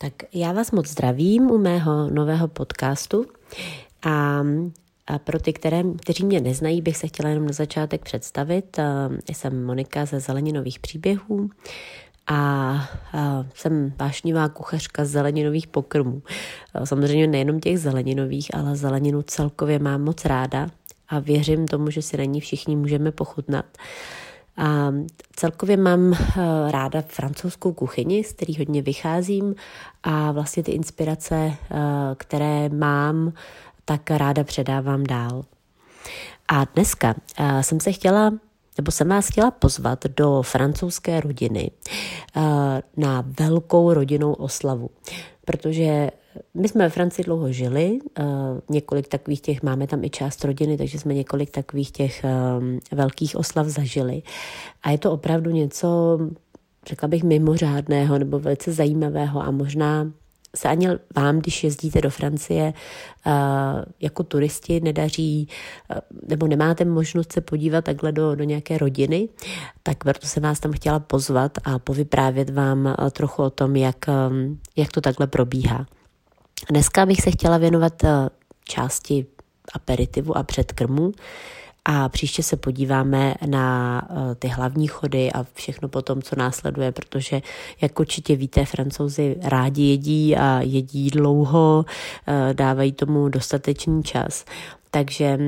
Tak já vás moc zdravím u mého nového podcastu a, a pro ty, které, kteří mě neznají, bych se chtěla jenom na začátek představit. Jsem Monika ze Zeleninových příběhů a, a jsem vášnivá kuchařka zeleninových pokrmů. Samozřejmě nejenom těch zeleninových, ale zeleninu celkově mám moc ráda a věřím tomu, že si na ní všichni můžeme pochutnat. A celkově mám eh, ráda francouzskou kuchyni, z který hodně vycházím a vlastně ty inspirace, eh, které mám, tak ráda předávám dál. A dneska eh, jsem se chtěla nebo jsem vás chtěla pozvat do francouzské rodiny na velkou rodinnou oslavu, protože my jsme ve Francii dlouho žili, uh, několik takových těch, máme tam i část rodiny, takže jsme několik takových těch um, velkých oslav zažili. A je to opravdu něco, řekla bych, mimořádného nebo velice zajímavého a možná se ani vám, když jezdíte do Francie uh, jako turisti, nedaří nebo nemáte možnost se podívat takhle do, do nějaké rodiny, tak proto jsem vás tam chtěla pozvat a povyprávět vám trochu o tom, jak, jak to takhle probíhá. Dneska bych se chtěla věnovat eh, části aperitivu a předkrmu a příště se podíváme na eh, ty hlavní chody a všechno potom, co následuje, protože, jak určitě víte, francouzi rádi jedí a jedí dlouho, eh, dávají tomu dostatečný čas. Takže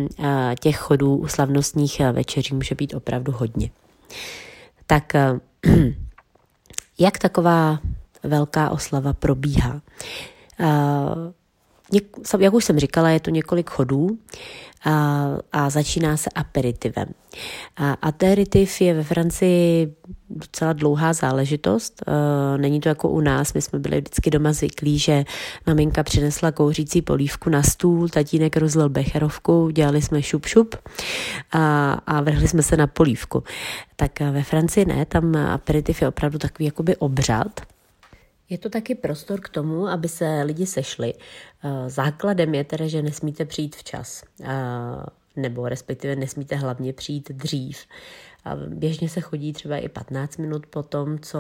těch chodů u slavnostních večeří může být opravdu hodně. Tak jak taková velká oslava probíhá? Jak už jsem říkala, je to několik chodů a, a začíná se aperitivem. A aperitiv je ve Francii docela dlouhá záležitost. Není to jako u nás, my jsme byli vždycky doma zvyklí, že maminka přinesla kouřící polívku na stůl, tatínek rozlil becherovku, dělali jsme šup šup a, a vrhli jsme se na polívku. Tak ve Francii ne, tam aperitiv je opravdu takový jakoby obřad, je to taky prostor k tomu, aby se lidi sešli. Eh, základem je teda, že nesmíte přijít včas, eh, nebo respektive nesmíte hlavně přijít dřív. Běžně se chodí třeba i 15 minut po tom, co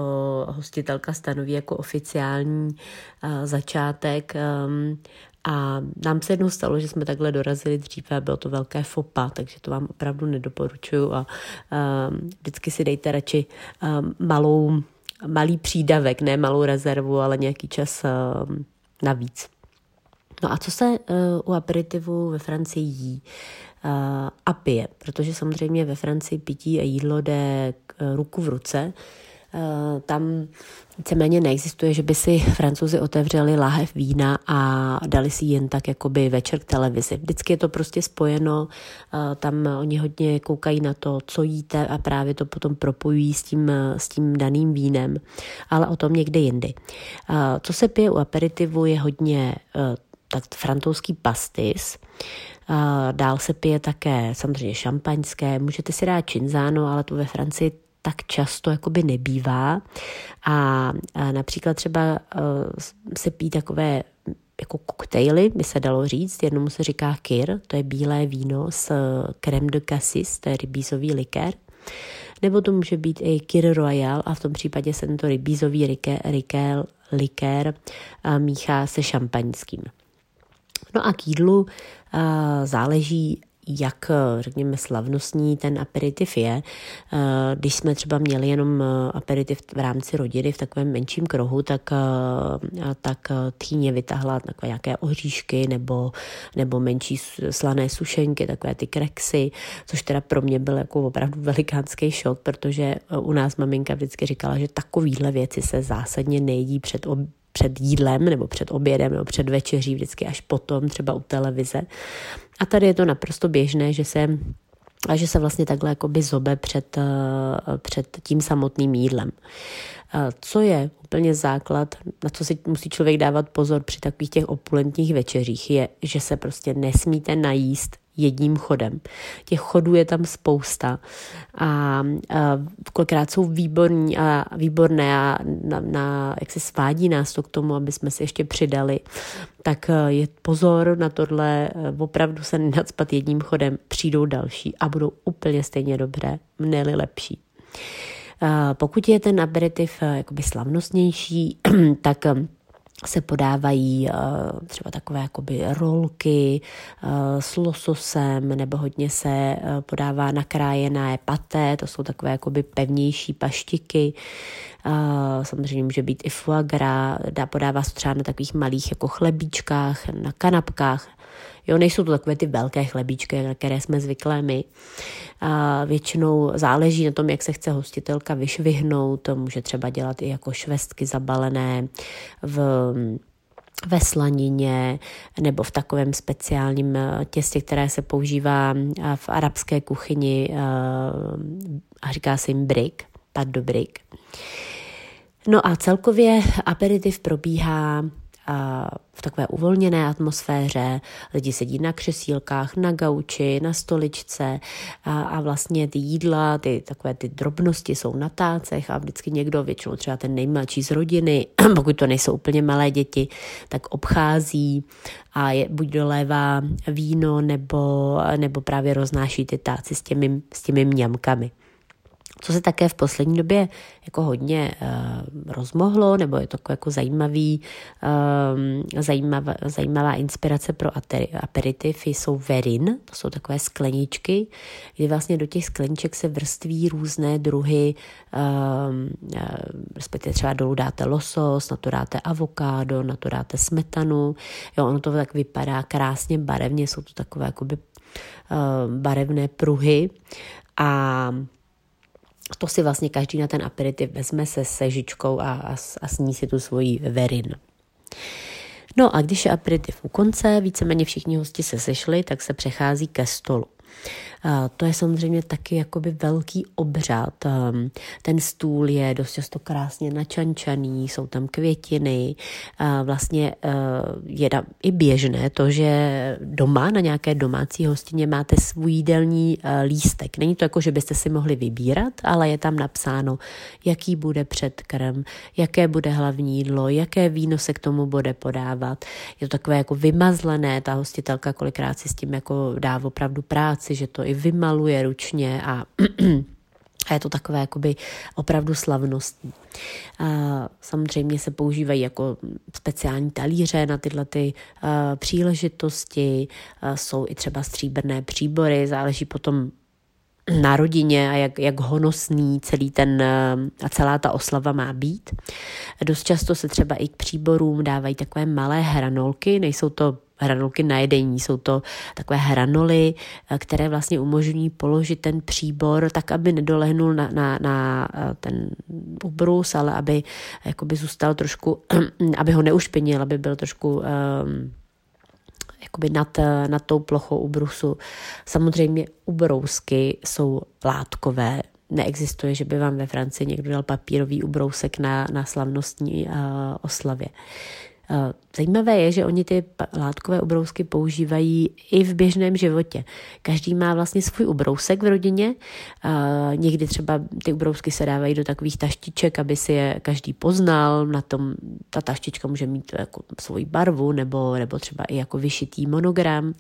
hostitelka stanoví jako oficiální eh, začátek. Ehm, a nám se jednou stalo, že jsme takhle dorazili dříve a bylo to velké fopa, takže to vám opravdu nedoporučuju a ehm, vždycky si dejte radši ehm, malou malý přídavek, ne malou rezervu, ale nějaký čas uh, navíc. No a co se uh, u aperitivu ve Francii jí uh, a pije? Protože samozřejmě ve Francii pití a jídlo jde ruku v ruce. Eh, tam víceméně neexistuje, že by si francouzi otevřeli láhev vína a dali si jen tak jakoby večer k televizi. Vždycky je to prostě spojeno, eh, tam oni hodně koukají na to, co jíte a právě to potom propojují s tím, s tím daným vínem, ale o tom někde jindy. Eh, co se pije u aperitivu je hodně tak francouzský pastis, Dál se pije také samozřejmě šampaňské, můžete si dát činzáno, ale tu ve Francii tak často jakoby nebývá. A, a například třeba uh, se pí takové jako koktejly, by se dalo říct. Jednomu se říká kir, to je bílé víno s uh, crème de cassis, to je rybízový likér. Nebo to může být i kir royal a v tom případě se tento rybízový likér, likér, likér uh, míchá se šampaňským. No a k jídlu záleží jak, řekněme, slavnostní ten aperitiv je. Eh, když jsme třeba měli jenom eh, aperitiv v rámci rodiny v takovém menším kruhu, tak, eh, tak tchýně vytahla takové nějaké oříšky nebo, nebo menší slané sušenky, takové ty kreksy, což teda pro mě byl jako opravdu velikánský šok, protože u nás maminka vždycky říkala, že takovýhle věci se zásadně nejedí před před jídlem nebo před obědem nebo před večeří, vždycky až potom, třeba u televize. A tady je to naprosto běžné, že se a že se vlastně takhle jakoby zobe před, eh, před tím samotným jídlem. Eh, co je úplně základ, na co si musí člověk dávat pozor při takových těch opulentních večeřích, je, že se prostě nesmíte najíst jedním chodem. Těch chodů je tam spousta a, a kolikrát jsou výborní a výborné a na, na, jak se svádí nás to k tomu, aby jsme si ještě přidali, tak e, je pozor na tohle, e, opravdu se nenadspat jedním chodem, přijdou další a budou úplně stejně dobré, mneli lepší. E, pokud je ten aperitiv jakoby slavnostnější, tak se podávají uh, třeba takové jakoby rolky uh, s lososem, nebo hodně se uh, podává nakrájené paté, to jsou takové jakoby pevnější paštiky. Samozřejmě může být i foie gras, dá podává se třeba na takových malých jako chlebíčkách, na kanapkách, Jo, nejsou to takové ty velké chlebíčky, na které jsme zvyklé my. A většinou záleží na tom, jak se chce hostitelka vyšvihnout. To může třeba dělat i jako švestky zabalené v ve slanině nebo v takovém speciálním těstě, které se používá v arabské kuchyni a říká se jim brik, pad do brik. No a celkově aperitiv probíhá v takové uvolněné atmosféře, lidi sedí na křesílkách, na gauči, na stoličce a, a vlastně ty jídla, ty takové ty drobnosti jsou na tácech a vždycky někdo, většinou třeba ten nejmladší z rodiny, pokud to nejsou úplně malé děti, tak obchází a je, buď dolévá víno nebo, nebo právě roznáší ty táci s těmi, s těmi mňamkami. Co se také v poslední době jako hodně uh, rozmohlo, nebo je to jako zajímavý, uh, zajímavá, zajímavá inspirace pro aperitiv, jsou verin, to jsou takové skleničky, kdy vlastně do těch skleniček se vrství různé druhy, uh, uh, respektive třeba dolů dáte losos, na to dáte avokádo, na to dáte smetanu, jo, ono to tak vypadá krásně barevně, jsou to takové jakoby uh, barevné pruhy. A to si vlastně každý na ten aperitiv vezme se sežičkou a, a, a sní si tu svoji verin. No a když je aperitiv u konce, víceméně všichni hosti se sešli, tak se přechází ke stolu. To je samozřejmě taky jakoby velký obřad. Ten stůl je dost často krásně načančaný, jsou tam květiny. Vlastně eh, je i běžné to, že doma na nějaké domácí hostině máte svůj jídelní eh, lístek. Není to jako, že byste si mohli vybírat, ale je tam napsáno, jaký bude předkrm, jaké bude hlavní jídlo, jaké víno se k tomu bude podávat. Je to takové jako vymazlené, ta hostitelka kolikrát si s tím jako dá opravdu práci, že to i vymaluje ručně a a je to takové jakoby opravdu slavnostní. A samozřejmě se používají jako speciální talíře na tyhle ty uh, příležitosti, uh, jsou i třeba stříbrné příbory, záleží potom na rodině a jak, jak honosný celý ten a celá ta oslava má být. Dost často se třeba i k příborům dávají takové malé hranolky, nejsou to hranolky na jedení. Jsou to takové hranoly, eh, které vlastně umožňují položit ten příbor tak, aby nedolehnul na, na, na eh, ten ubrus, ale aby jakoby zůstal trošku, aby ho neušpinil, aby byl trošku um, jakoby nad, nad tou plochou ubrusu. Samozřejmě ubrousky jsou látkové, neexistuje, že by vám ve Francii někdo dal papírový ubrousek na, na slavnostní uh, oslavě. Eh, zajímavé je, že oni ty látkové ubrousky používají i v běžném životě. Každý má vlastně svůj ubrousek v rodině. Eh, někdy třeba ty ubrousky se dávají do takových taštiček, aby si je každý poznal. Na tom ta taštička může mít jako svoji barvu nebo, nebo třeba i jako vyšitý monogram.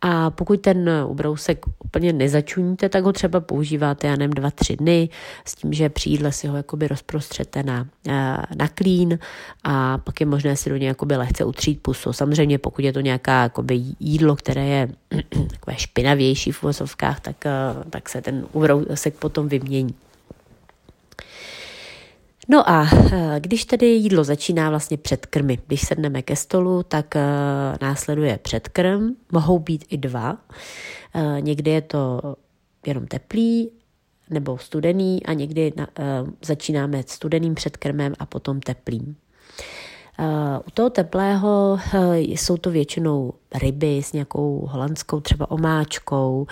A pokud ten ubrousek úplně nezačuníte, tak ho třeba používáte, já nevím, dva, tři dny s tím, že při si ho jakoby rozprostřete na, eh, na klín a pak je možné si do něj jakoby lehce utřít pusu. Samozřejmě pokud je to nějaká jakoby jídlo, které je takové špinavější v uvozovkách, tak, eh, tak se ten ubrousek potom vymění. No a eh, když tedy jídlo začíná vlastně předkrmy, když sedneme ke stolu, tak eh, následuje předkrm, mohou být i dva. Někdy je to jenom teplý nebo studený a někdy začínáme studeným předkrmem a potom teplým. U toho teplého eh, jsou to většinou ryby s nějakou holandskou třeba omáčkou.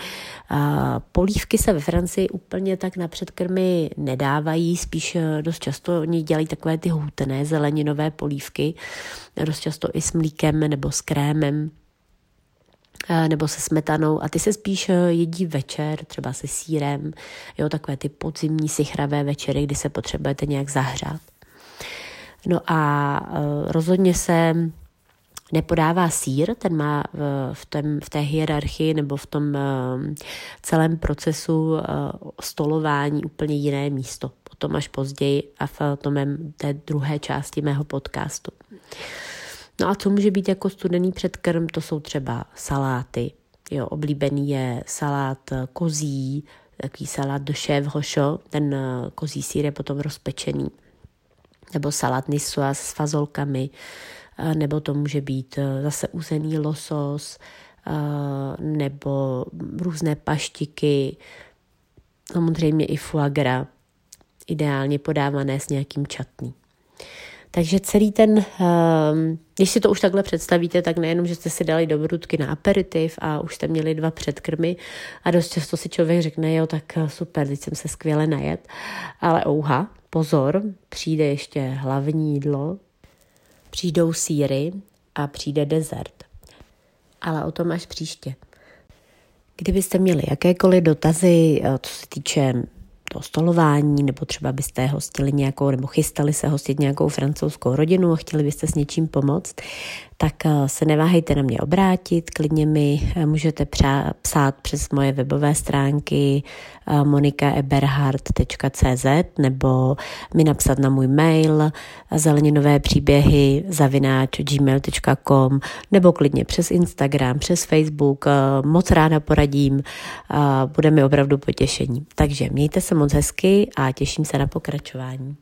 Polívky se ve Francii úplně tak na předkrmy nedávají, spíš eh, dost často oni dělají takové ty hutné zeleninové polívky, dost často i s mlíkem nebo s krémem eh, nebo se smetanou a ty se spíš jedí večer, třeba se sírem, jo, takové ty podzimní sichravé večery, kdy se potřebujete nějak zahřát. No a e, rozhodně se nepodává sír, ten má v, tém, v té hierarchii nebo v tom e, celém procesu stolování úplně jiné místo. tom až později a v tom té druhé části mého podcastu. No a co může být jako studený předkrm, to jsou třeba saláty. Jo, oblíbený je salát kozí, takový salát do šévhošo, ten kozí sír je potom rozpečený. Nebo salát nisua s fazolkami, nebo to může být zase uzený losos, nebo různé paštiky, samozřejmě i foie gras, ideálně podávané s nějakým čatný. Takže celý ten, ehm, když si to už takhle představíte, tak nejenom, že jste si dali do brudky na aperitiv a už jste měli dva předkrmy a dost často si člověk řekne, jo, tak eh, super, teď jsem se skvěle najet, ale ouha, pozor, přijde ještě hlavní jídlo, přijdou síry a přijde dezert. Ale o tom až příště. Kdybyste měli jakékoliv dotazy, eh, co se týče to stolování, nebo třeba byste hostili nějakou, nebo chystali se hostit nějakou francouzskou rodinu a chtěli byste s něčím pomoct, tak eh, se neváhejte na mě obrátit, klidně mi eh, můžete psát přes moje webové stránky eh, monikaeberhard.cz nebo mi napsat na můj mail zeleninové příběhy zavináč gmail.com nebo klidně přes Instagram, přes Facebook, moc ráda poradím, bude mi opravdu potěšení. Takže mějte se moc hezky a těším se na pokračování.